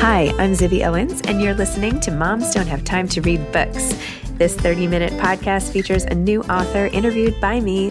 Hi, I'm Zibby Owens, and you're listening to Moms Don't Have Time to Read Books. This 30 minute podcast features a new author interviewed by me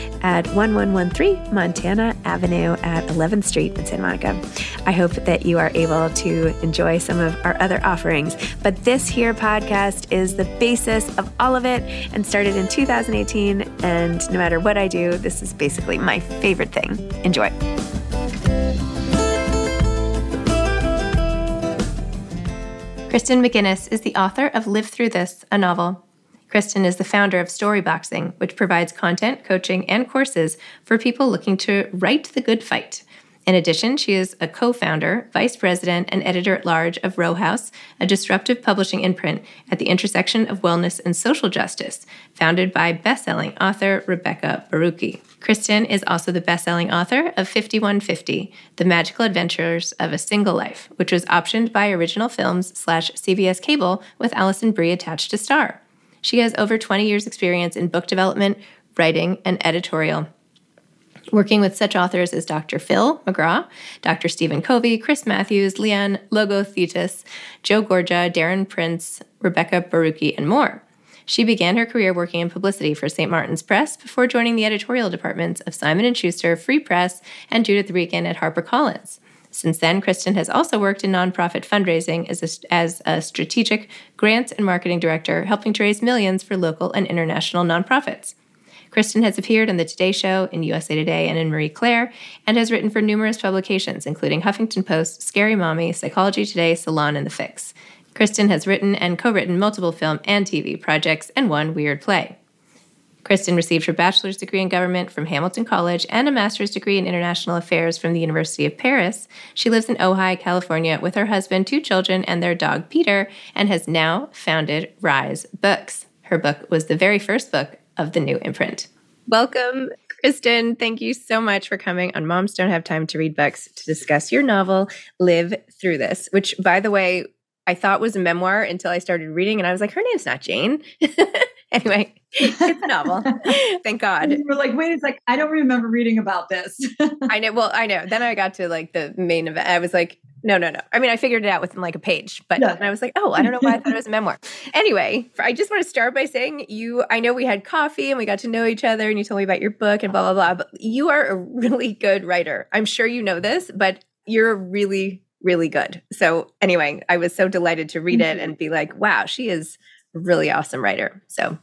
at 1113 Montana Avenue at 11th Street in Santa Monica. I hope that you are able to enjoy some of our other offerings. But this here podcast is the basis of all of it and started in 2018. And no matter what I do, this is basically my favorite thing. Enjoy. Kristen McGuiness is the author of Live Through This, a novel. Kristen is the founder of Storyboxing, which provides content, coaching, and courses for people looking to write the good fight. In addition, she is a co founder, vice president, and editor at large of Row House, a disruptive publishing imprint at the intersection of wellness and social justice, founded by best-selling author Rebecca Barucki. Kristen is also the best-selling author of 5150, The Magical Adventures of a Single Life, which was optioned by Original Films slash CBS Cable with Alison Brie attached to star. She has over 20 years' experience in book development, writing, and editorial working with such authors as Dr. Phil McGraw, Dr. Stephen Covey, Chris Matthews, Leanne Logothetis, Joe Gorga, Darren Prince, Rebecca Barucki, and more. She began her career working in publicity for St. Martin's Press before joining the editorial departments of Simon & Schuster, Free Press, and Judith Regan at HarperCollins. Since then, Kristen has also worked in nonprofit fundraising as a, as a strategic grants and marketing director, helping to raise millions for local and international nonprofits. Kristen has appeared on The Today Show, in USA Today, and in Marie Claire, and has written for numerous publications, including Huffington Post, Scary Mommy, Psychology Today, Salon, and The Fix. Kristen has written and co written multiple film and TV projects and one weird play. Kristen received her bachelor's degree in government from Hamilton College and a master's degree in international affairs from the University of Paris. She lives in Ojai, California, with her husband, two children, and their dog Peter, and has now founded Rise Books. Her book was the very first book of the new imprint. Welcome, Kristen. Thank you so much for coming on Moms Don't Have Time to Read Books to discuss your novel, Live Through This, which, by the way, I thought was a memoir until I started reading and I was like, her name's not Jane. anyway, it's a novel. Thank God. we're like, wait, it's like, I don't remember reading about this. I know. Well, I know. Then I got to like the main event. I was like, no, no, no. I mean, I figured it out within like a page, but yeah. and I was like, oh, I don't know why I thought it was a memoir. Anyway, I just want to start by saying you, I know we had coffee and we got to know each other and you told me about your book and blah, blah, blah, but you are a really good writer. I'm sure you know this, but you're really, really good. So anyway, I was so delighted to read it and be like, wow, she is a really awesome writer. So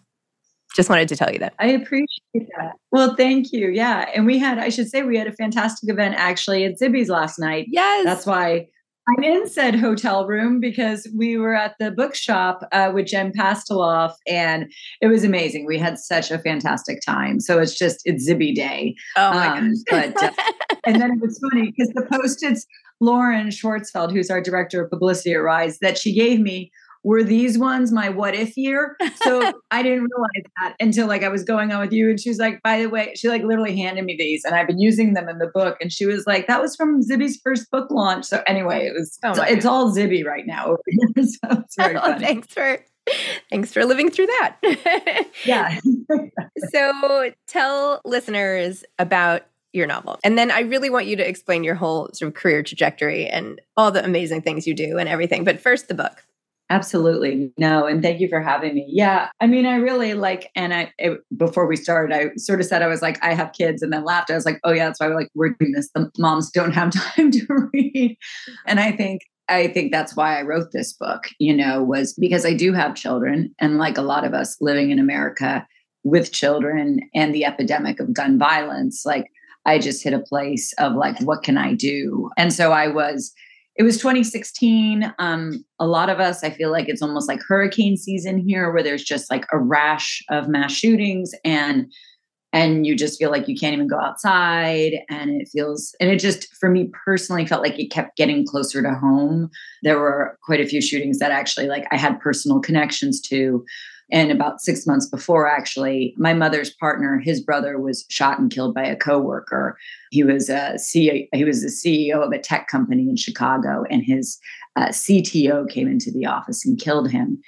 just wanted to tell you that. I appreciate that. Well, thank you. Yeah. And we had, I should say, we had a fantastic event actually at Zibby's last night. Yes. That's why I'm in said hotel room because we were at the bookshop uh, with Jen Pastiloff and it was amazing. We had such a fantastic time. So it's just, it's Zibby day. Oh my um, gosh. but, uh, and then it was funny because the post-its, Lauren Schwartzfeld, who's our director of publicity at Rise, that she gave me were these ones my what if year? So I didn't realize that until like I was going on with you. And she was like, by the way, she like literally handed me these and I've been using them in the book. And she was like, that was from Zibby's first book launch. So anyway, it was, oh it's, all Zibby right now. So it's very oh, funny. Thanks for, thanks for living through that. yeah. so tell listeners about your novel. And then I really want you to explain your whole sort of career trajectory and all the amazing things you do and everything. But first, the book. Absolutely. No, and thank you for having me. Yeah. I mean, I really like, and I, it, before we started, I sort of said, I was like, I have kids and then laughed. I was like, oh yeah, that's why we're like, we're doing this. The moms don't have time to read. And I think, I think that's why I wrote this book, you know, was because I do have children. And like a lot of us living in America with children and the epidemic of gun violence, like I just hit a place of like, what can I do? And so I was, it was 2016. Um, a lot of us, I feel like it's almost like hurricane season here, where there's just like a rash of mass shootings, and and you just feel like you can't even go outside, and it feels, and it just for me personally felt like it kept getting closer to home. There were quite a few shootings that actually like I had personal connections to. And about six months before, actually, my mother's partner, his brother, was shot and killed by a coworker. He was a CEO, he was the CEO of a tech company in Chicago, and his uh, CTO came into the office and killed him.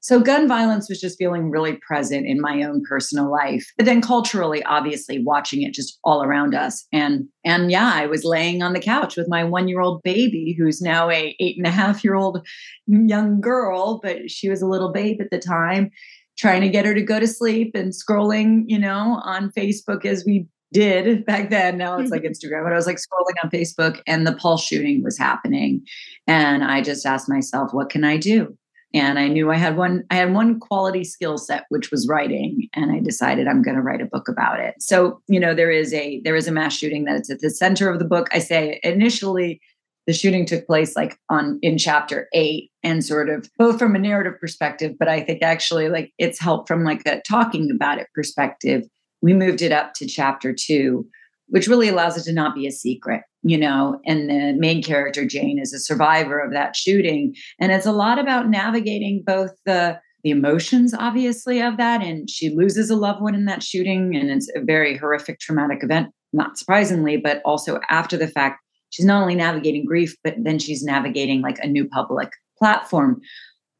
So gun violence was just feeling really present in my own personal life. But then culturally, obviously, watching it just all around us. And and yeah, I was laying on the couch with my one-year-old baby, who's now a eight and a half year old young girl, but she was a little babe at the time, trying to get her to go to sleep and scrolling, you know, on Facebook as we did back then. Now it's like Instagram, but I was like scrolling on Facebook and the Pulse shooting was happening. And I just asked myself, what can I do? And i knew i had one i had one quality skill set which was writing and i decided i'm going to write a book about it. So you know there is a there is a mass shooting that's at the center of the book. I say initially the shooting took place like on in chapter 8 and sort of both from a narrative perspective but i think actually like it's helped from like a talking about it perspective. We moved it up to chapter 2 which really allows it to not be a secret you know, and the main character, Jane, is a survivor of that shooting. And it's a lot about navigating both the the emotions obviously of that and she loses a loved one in that shooting and it's a very horrific traumatic event not surprisingly but also after the fact she's not only navigating grief but then she's navigating like a new public platform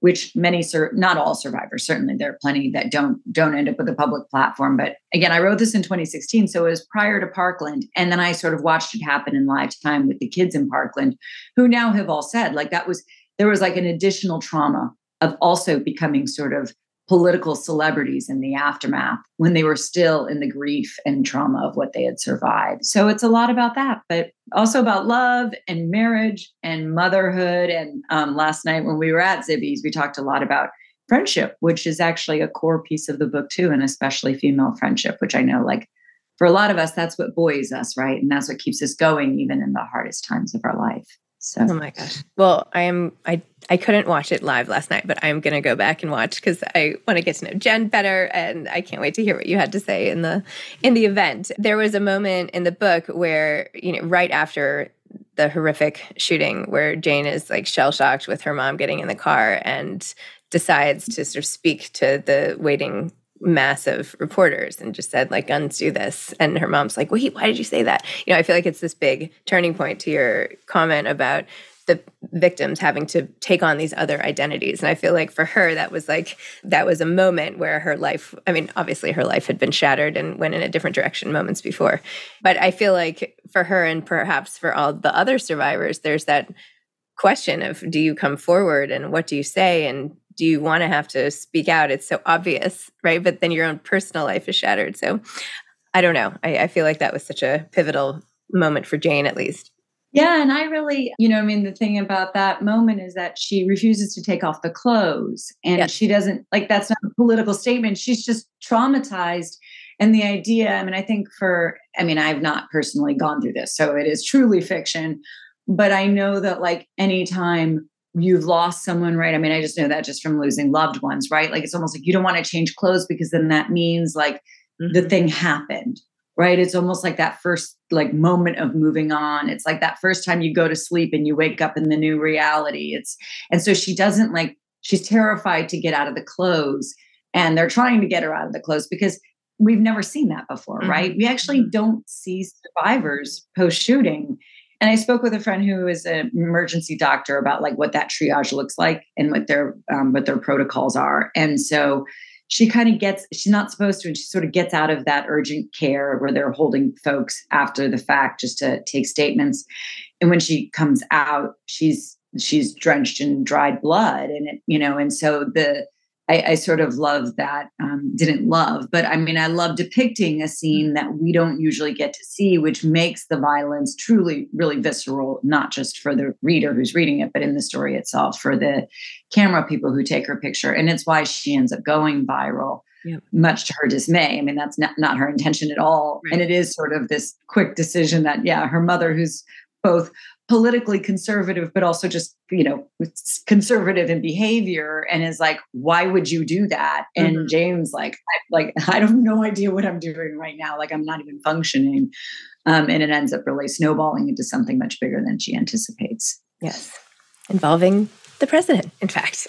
which many sur- not all survivors certainly there are plenty that don't don't end up with a public platform. But again i wrote this in 2016 so it was prior to parkland. And then i sort of watched it happen in live time with the kids in parkland who now have all said like that was there was like an additional trauma of also becoming sort of political celebrities in the aftermath when they were still in the grief and trauma of what they had survived. So it's a lot about that, but also about love and marriage and motherhood. And um, last night when we were at Zibby's, we talked a lot about friendship, which is actually a core piece of the book too, and especially female friendship, which I know like for a lot of us, that's what buoys us, right? And that's what keeps us going even in the hardest times of our life. So. Oh my gosh. Well, I am I I couldn't watch it live last night, but I'm going to go back and watch cuz I want to get to know Jen better and I can't wait to hear what you had to say in the in the event. There was a moment in the book where, you know, right after the horrific shooting where Jane is like shell shocked with her mom getting in the car and decides to sort of speak to the waiting massive reporters and just said like guns do this and her mom's like wait why did you say that you know i feel like it's this big turning point to your comment about the victims having to take on these other identities. And I feel like for her, that was like, that was a moment where her life, I mean, obviously her life had been shattered and went in a different direction moments before. But I feel like for her and perhaps for all the other survivors, there's that question of do you come forward and what do you say? And do you want to have to speak out? It's so obvious, right? But then your own personal life is shattered. So I don't know. I, I feel like that was such a pivotal moment for Jane, at least. Yeah, and I really, you know, I mean, the thing about that moment is that she refuses to take off the clothes and yes. she doesn't like that's not a political statement. She's just traumatized. And the idea, I mean, I think for, I mean, I've not personally gone through this, so it is truly fiction, but I know that like anytime you've lost someone, right? I mean, I just know that just from losing loved ones, right? Like it's almost like you don't want to change clothes because then that means like mm-hmm. the thing happened right it's almost like that first like moment of moving on it's like that first time you go to sleep and you wake up in the new reality it's and so she doesn't like she's terrified to get out of the clothes and they're trying to get her out of the clothes because we've never seen that before mm-hmm. right we actually mm-hmm. don't see survivors post shooting and i spoke with a friend who is an emergency doctor about like what that triage looks like and what their um, what their protocols are. And so she kind of gets she's not supposed to and she sort of gets out of that urgent care where they're holding folks after the fact just to take statements. And when she comes out she's she's drenched in dried blood and it you know and so the I, I sort of love that. Um, didn't love, but I mean, I love depicting a scene that we don't usually get to see, which makes the violence truly, really visceral, not just for the reader who's reading it, but in the story itself, for the camera people who take her picture. And it's why she ends up going viral. Yep. much to her dismay. I mean, that's not, not her intention at all. Right. And it is sort of this quick decision that, yeah, her mother, who's both politically conservative, but also just, you know, conservative in behavior and is like, why would you do that? And mm-hmm. Jane's, like, I, like, I have no idea what I'm doing right now. Like, I'm not even functioning. Um, and it ends up really snowballing into something much bigger than she anticipates. Yes. Involving the president, in fact,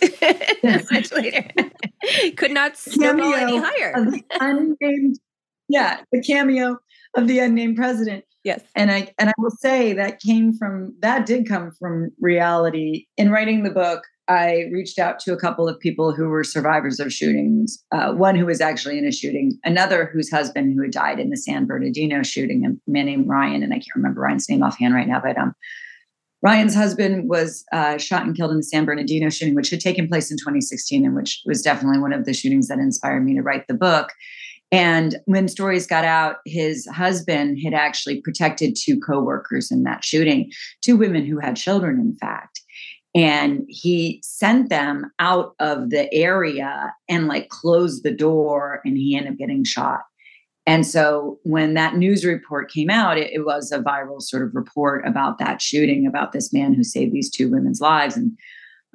much later. Could not snowball any higher. unnamed, yeah, the cameo of the unnamed president. Yes. And I and I will say that came from that did come from reality. In writing the book, I reached out to a couple of people who were survivors of shootings. Uh, one who was actually in a shooting, another whose husband who had died in the San Bernardino shooting, a man named Ryan, and I can't remember Ryan's name offhand right now, but um, Ryan's husband was uh, shot and killed in the San Bernardino shooting, which had taken place in 2016, and which was definitely one of the shootings that inspired me to write the book. And when stories got out, his husband had actually protected two coworkers in that shooting, two women who had children, in fact. And he sent them out of the area and like closed the door, and he ended up getting shot. And so when that news report came out, it, it was a viral sort of report about that shooting, about this man who saved these two women's lives. And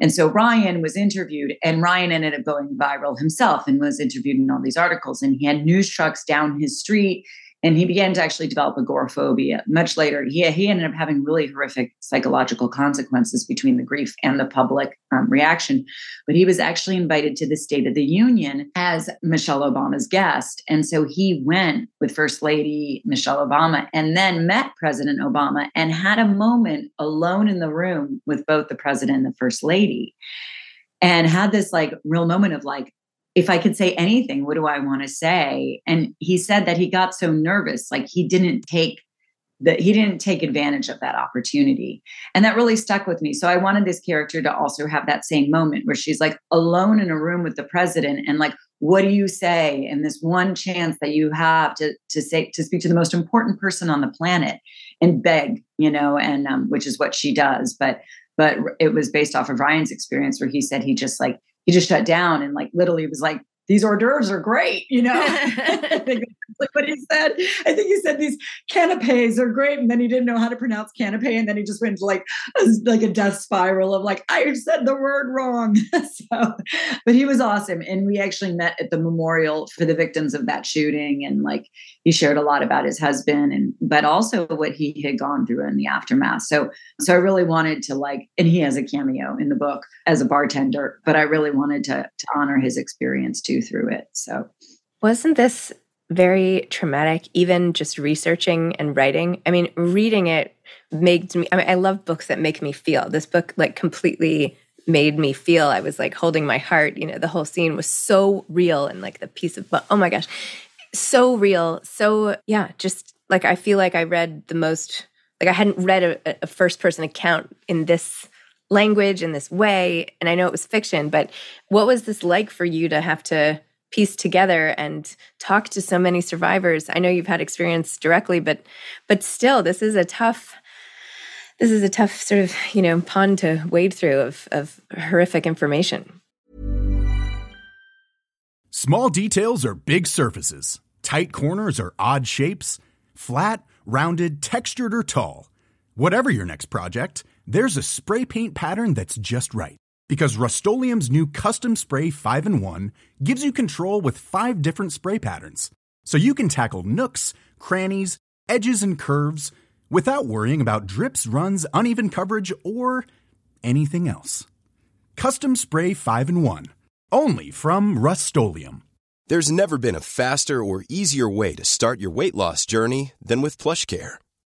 and so Ryan was interviewed, and Ryan ended up going viral himself and was interviewed in all these articles. And he had news trucks down his street and he began to actually develop agoraphobia much later. He, he ended up having really horrific psychological consequences between the grief and the public um, reaction. But he was actually invited to the state of the union as michelle obama's guest. And so he went with first lady michelle obama and then met president obama and had a moment alone in the room with both the president and the first lady and had this like real moment of like if I could say anything, what do I want to say? And he said that he got so nervous, like he didn't take that he didn't take advantage of that opportunity. And that really stuck with me. So I wanted this character to also have that same moment where she's like alone in a room with the president and like, what do you say? And this one chance that you have to to say to speak to the most important person on the planet and beg, you know, and um, which is what she does. But but it was based off of Ryan's experience where he said he just like he just shut down and like literally was like these hors d'oeuvres are great, you know. like what he said. I think he said these canapes are great, and then he didn't know how to pronounce canape, and then he just went to like a, like a death spiral of like I said the word wrong. so, but he was awesome, and we actually met at the memorial for the victims of that shooting, and like he shared a lot about his husband, and but also what he had gone through in the aftermath. So, so I really wanted to like, and he has a cameo in the book as a bartender, but I really wanted to to honor his experience too through it. So, wasn't this very traumatic, even just researching and writing? I mean, reading it made me I mean I love books that make me feel. This book like completely made me feel I was like holding my heart, you know, the whole scene was so real and like the piece of oh my gosh. So real. So yeah, just like I feel like I read the most like I hadn't read a, a first person account in this language in this way and I know it was fiction, but what was this like for you to have to piece together and talk to so many survivors? I know you've had experience directly, but but still this is a tough this is a tough sort of, you know, pond to wade through of of horrific information. Small details are big surfaces. Tight corners are odd shapes. Flat, rounded, textured, or tall. Whatever your next project, there's a spray paint pattern that's just right. Because Rust new Custom Spray 5 in 1 gives you control with five different spray patterns. So you can tackle nooks, crannies, edges, and curves without worrying about drips, runs, uneven coverage, or anything else. Custom Spray 5 in 1. Only from Rust There's never been a faster or easier way to start your weight loss journey than with PlushCare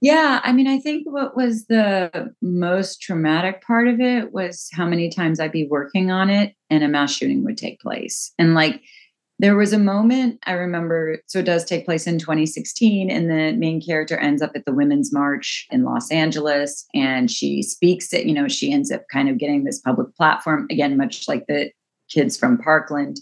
Yeah, I mean, I think what was the most traumatic part of it was how many times I'd be working on it and a mass shooting would take place. And like, there was a moment I remember, so it does take place in 2016, and the main character ends up at the Women's March in Los Angeles, and she speaks it, you know, she ends up kind of getting this public platform, again, much like the kids from Parkland.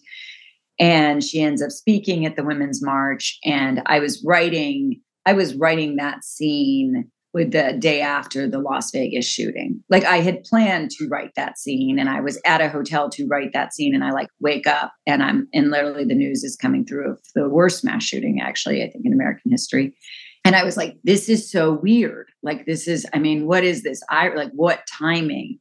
And she ends up speaking at the Women's March. And I was writing I was writing that scene with the day after the Las Vegas shooting. Like I had planned to write that scene and I was at a hotel to write that scene and I like wake up and I'm and literally the news is coming through of the worst mass shooting actually I think in American history. And I was like this is so weird. Like this is I mean what is this? I like what timing?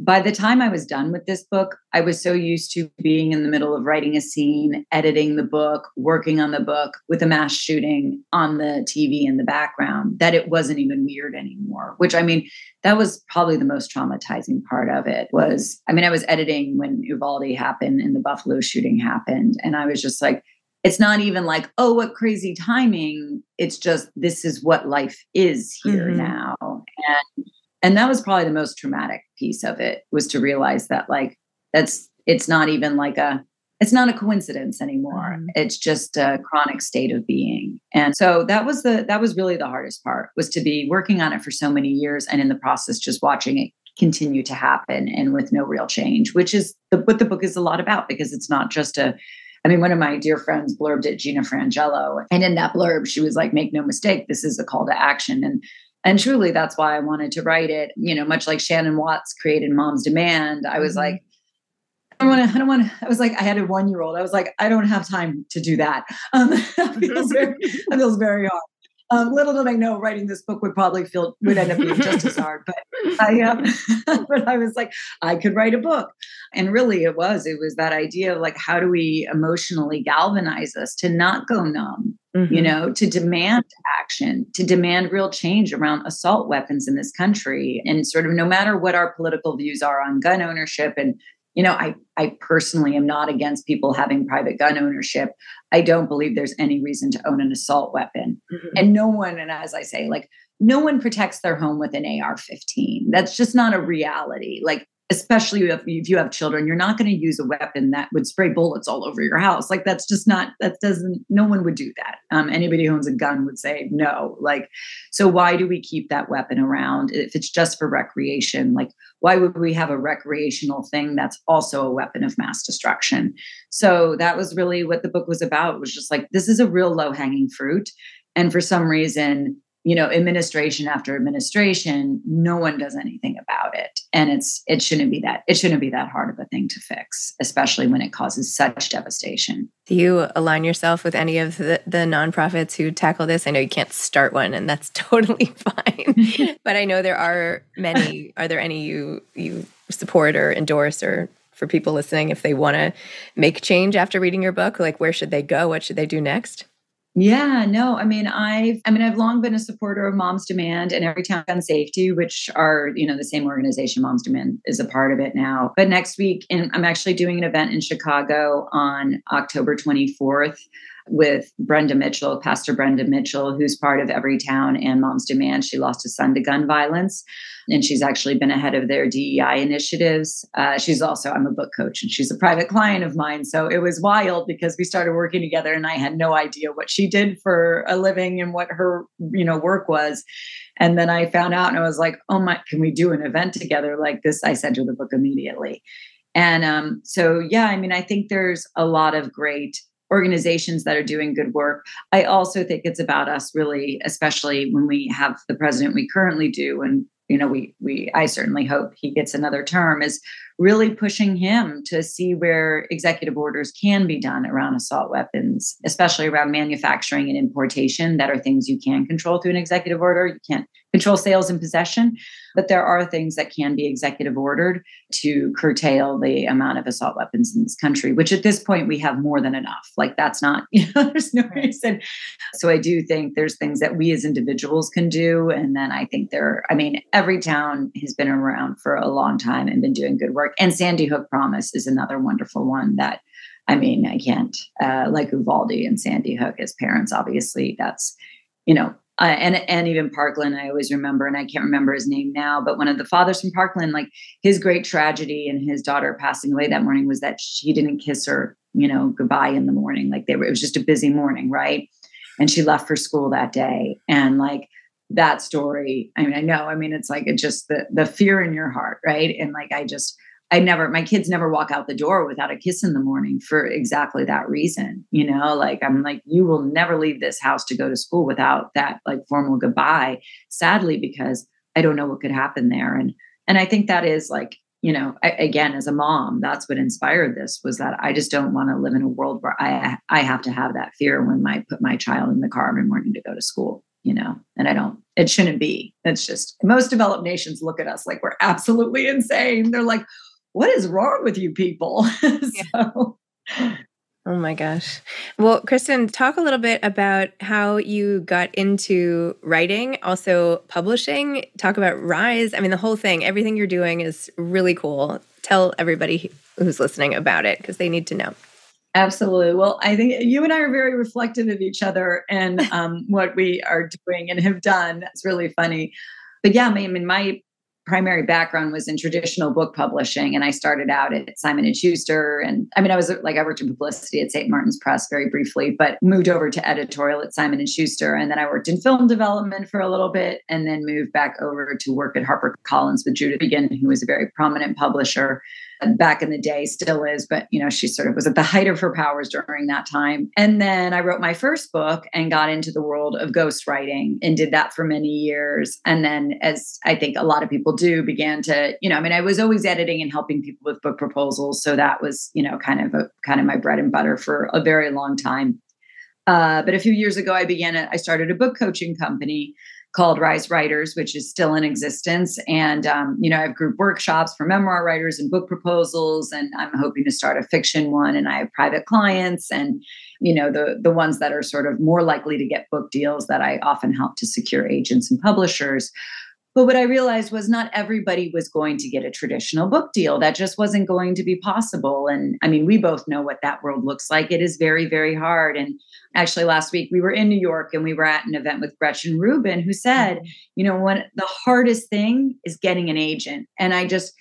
By the time I was done with this book, I was so used to being in the middle of writing a scene, editing the book, working on the book with a mass shooting on the TV in the background that it wasn't even weird anymore. Which I mean, that was probably the most traumatizing part of it was I mean, I was editing when Uvalde happened and the Buffalo shooting happened. And I was just like, it's not even like, oh, what crazy timing. It's just this is what life is here mm-hmm. now. And and that was probably the most traumatic piece of it was to realize that like that's it's not even like a it's not a coincidence anymore mm-hmm. it's just a chronic state of being and so that was the that was really the hardest part was to be working on it for so many years and in the process just watching it continue to happen and with no real change which is the, what the book is a lot about because it's not just a I mean, one of my dear friends blurbed it, Gina Frangello. And in that blurb, she was like, make no mistake, this is a call to action. And and truly, that's why I wanted to write it. You know, much like Shannon Watts created Mom's Demand, I was mm-hmm. like, I don't want to. I don't want to. I was like, I had a one year old. I was like, I don't have time to do that. Um, that feels very, that feels very hard. Um, little did I know, writing this book would probably feel would end up being just as hard. But I, um, but I was like, I could write a book, and really, it was. It was that idea of like, how do we emotionally galvanize us to not go numb, mm-hmm. you know, to demand action, to demand real change around assault weapons in this country, and sort of no matter what our political views are on gun ownership and you know i i personally am not against people having private gun ownership. I don't believe there's any reason to own an assault weapon. Mm-hmm. and no one and as i say like no one protects their home with an ar-15 that's just not a reality. Like especially if, if you have children, you're not going to use a weapon that would spray bullets all over your house. Like that's just not, that doesn't, no one would do that. Um, anybody who owns a gun would say no. Like, so why do we keep that weapon around if it's just for recreation? Like, why would we have a recreational thing that's also a weapon of mass destruction? So that was really what the book was about. Was just like, this is a real low hanging fruit. And for some reason, you know administration after administration no one does anything about it. And it's it shouldn't be that it shouldn't be that hard of a thing to fix especially when it causes such devastation. Do you align yourself with any of the, the nonprofits who tackle this? I know you can't start one and that's totally fine. But i know there are many are there any you you support or endorse or for people listening if they want to make change after reading your book? Like where should they go? What should they do next yeah, no, I mean, I've, I mean, I've long been a supporter of Moms Demand and Everytown Gun Safety, which are, you know, the same organization. Moms Demand is a part of it now. But next week, and I'm actually doing an event in Chicago on October 24th with Brenda Mitchell, Pastor Brenda Mitchell, who's part of Everytown and Moms Demand. She lost a son to gun violence, and she's actually been ahead of their DEI initiatives. Uh, she's also, I'm a book coach, and she's a private client of mine. So it was wild because we started working together, and I had no idea what she did for a living and what her, you know, work was. And then I found out, and I was like, "Oh my, can we do an event together like this?" I sent her the book immediately. And um, so, yeah, I mean, I think there's a lot of great organizations that are doing good work. I also think it's about us really, especially when we have the president we currently do, and you know, we we I certainly hope he gets another term, is really pushing him to see where executive orders can be done around assault weapons, especially around manufacturing and importation, that are things you can control through an executive order. You can't control sales and possession, but there are things that can be executive ordered to curtail the amount of assault weapons in this country, which at this point we have more than enough. Like that's not, you know, there's no reason. So I do think there's things that we as individuals can do. And then I think there, I mean, Everytown has been around for a long time and been doing good work. And Sandy Hook Promise is another wonderful one that I mean, I can't uh, like Uvalde and Sandy Hook as parents. Obviously, that's you know uh, and and even Parkland, I always remember, and I can't remember his name now, but one of the fathers from Parkland, like his great tragedy and his daughter passing away that morning was that she didn't kiss her, you know, goodbye in the morning. Like they were, it was just a busy morning, right? And she left for school that day, and like that story. I mean, I know. I mean, it's like it just the the fear in your heart, right? And like I just I never, my kids never walk out the door without a kiss in the morning for exactly that reason. You know, like I'm like, you will never leave this house to go to school without that like formal goodbye. Sadly, because I don't know what could happen there. And and I think that is like, you know, I, again, as a mom, that's what inspired this was that I just don't want to live in a world where I I have to have that fear when I put my child in the car every morning to go to school you know, and I don't, it shouldn't be. It's just most developed nations look at us like we're absolutely insane. They're like, what is wrong with you people? so. Oh my gosh. Well, Kristen, talk a little bit about how you got into writing, also publishing. Talk about Rise. I mean, the whole thing, everything you're doing is really cool. Tell everybody who's listening about it because they need to know. Absolutely. Well, I think you and I are very reflective of each other and um, what we are doing and have done. It's really funny. But yeah, I mean, my primary background was in traditional book publishing and i started out at simon and schuster. And i mean i was like i worked in publicity at st martin's press very briefly but moved over to editorial at simon and schuster. And then i worked in film development for a little bit and then moved back over to work at harpercollins with judith regan who was a very prominent publisher back in the day still is but you know she sort of was at the height of her powers during that time. And then i wrote my first book and got into the world of ghostwriting and did that for many years. And then as i think a lot of people do began to you know i mean i was always editing and helping people with book proposals. So that was you know kind of a kind of my bread and butter for a very long time. Uh, but a few years ago i began a, i started a book coaching company called Rise Writers, which is still in existence. And, um, you know, I have group workshops for memoir writers and book proposals, and I'm hoping to start a fiction one. And I have private clients and, you know, the, the ones that are sort of more likely to get book deals that I often help to secure agents and publishers. But what I realized was not everybody was going to get a traditional book deal. That just wasn't going to be possible. And I mean, we both know what that world looks like. It is very, very hard. And actually, last week we were in New York and we were at an event with Gretchen Rubin, who said, mm-hmm. you know, one the hardest thing is getting an agent. And I just,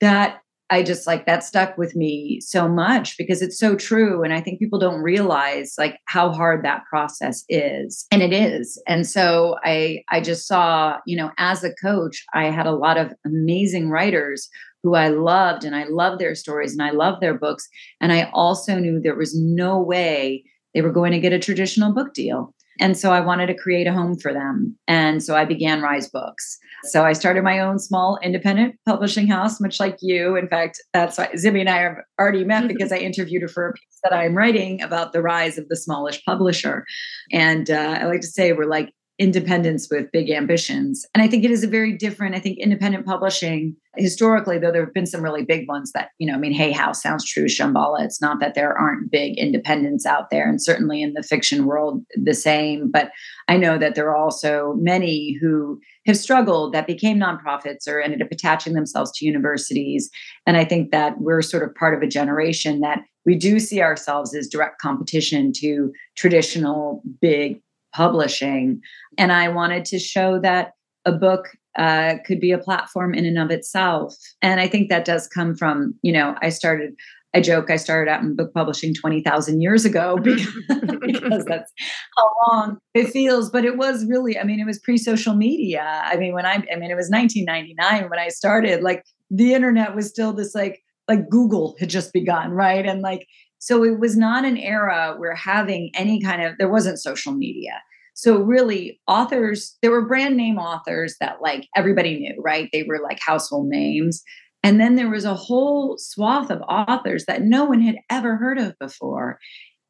that I just like that stuck with me so much because it's so true. And I think people don't realize like how hard that process is. And it is. And so I I just saw, you know, as a coach, I had a lot of amazing writers who I loved and I loved their stories and I loved their books. And I also knew there was no way they were going to get a traditional book deal. And so I wanted to create a home for them. And so I began Rise Books. So I started my own small independent publishing house, much like you. In fact, that's why Zibby and I have already met because I interviewed her for a piece that I'm writing about the rise of the smallish publisher. And uh, I like to say we're like independence with big ambitions. And I think it is a very different, I think independent publishing historically, though there have been some really big ones that, you know, I mean, Hay House sounds true, Shambhala. It's not that there aren't big independents out there. And certainly in the fiction world, the same. But I know that there are also many who have struggled that became nonprofits or ended up attaching themselves to universities. And I think that we're sort of part of a generation that we do see ourselves as direct competition to traditional big publishing. And I wanted to show that a book uh, could be a platform in and of itself. And I think that does come from, you know, I started, I joke, I started out in book publishing 20,000 years ago because, because that's how long it feels. But it was really, I mean, it was pre social media. I mean, when I, I mean, it was 1999 when I started, like the internet was still this like, like Google had just begun, right? And like so it was not an era where having any kind of, there wasn't social media. So really, authors, there were brand name authors that like everybody knew, right? They were like household names. And then there was a whole swath of authors that no one had ever heard of before.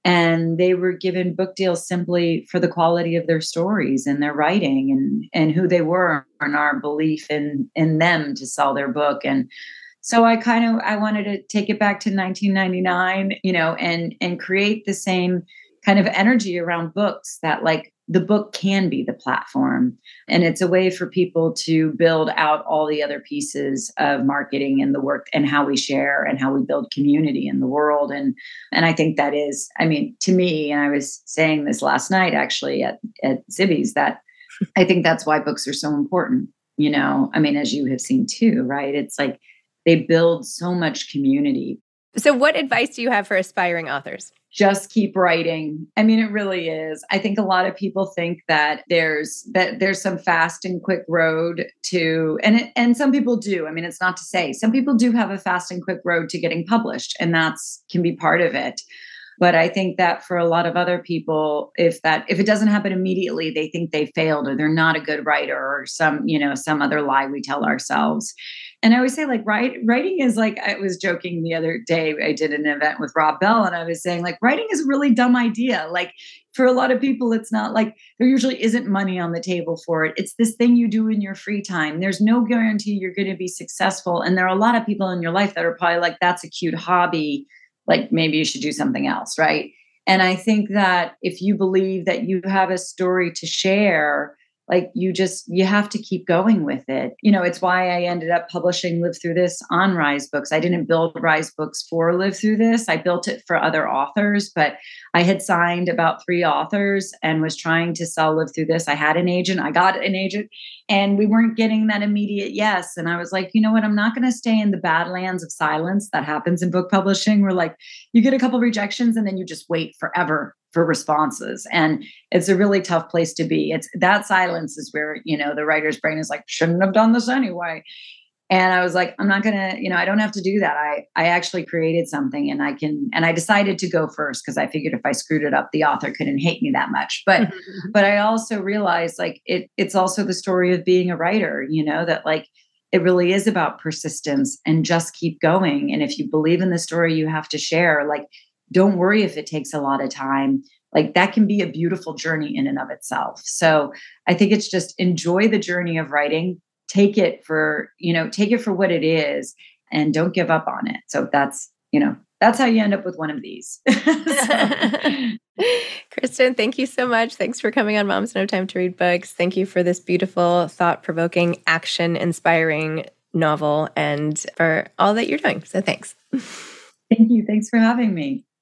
And they were given book deals simply for the quality of their stories and their writing and, and who they were and our belief in, in them to sell their book. And so i kind of i wanted to take it back to 1999 you know and and create the same kind of energy around books that like the book can be the platform. And it's a way for people to build out all the other pieces of marketing and the work and how we share and how we build community in the world. And and i think that is i mean to me and i was saying this last night actually at at zibby's that i think that's why books are so important you know? I mean as you have seen too right? It's like they build so much community. So, what advice do you have for aspiring authors? Just keep writing. I mean, it really is. I think a lot of people think that there's that there's some fast and quick road to, and it, and some people do. I mean, it's not to say some people do have a fast and quick road to getting published, and that's can be part of it but i think that for a lot of other people if that if it doesn't happen immediately they think they failed or they're not a good writer or some you know some other lie we tell ourselves and I always say, like, write, writing is like, I was joking the other day, I did an event with Rob Bell, and I was saying, like, writing is a really dumb idea. Like, for a lot of people, it's not like there usually isn't money on the table for it. It's this thing you do in your free time. There's no guarantee you're going to be successful. And there are a lot of people in your life that are probably like, that's a cute hobby. Like, maybe you should do something else. Right. And I think that if you believe that you have a story to share, like you just you have to keep going with it. You know it's why i ended up publishing live through this on rise books. I didn't build rise books for live through this. I built it for other authors but i had signed about three authors and was trying to sell live through this. I had an agent i got an agent and we weren't getting that immediate yes. And i was like you know what? I'm not going to stay in the badlands of silence that happens in book publishing where like you get a couple rejections and then you just wait forever for responses. And it's a really tough place to be. It's that silence is where you know the writer's brain is like shouldn't have done this anyway. And i was like i'm not gonna you know i don't have to do that. I i actually created something and i can and i decided to go first because i figured if i screwed it up the author couldn't hate me that much. But but i also realized like it it's also the story of being a writer you know that like it really is about persistence and just keep going. And if you believe in the story you have to share. Like don't worry if it takes a lot of time. Like that can be a beautiful journey in and of itself. So i think it's just enjoy the journey of writing. Take it for you know take it for what it is and don't give up on it. So that's you know that's how you end up with one of these. Kristen thank you so much. Thanks for coming on moms no time to read books. Thank you for this beautiful thought-provoking action inspiring novel and for all that you're doing. So thanks. Thank you. Thanks for having me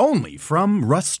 Only from Rust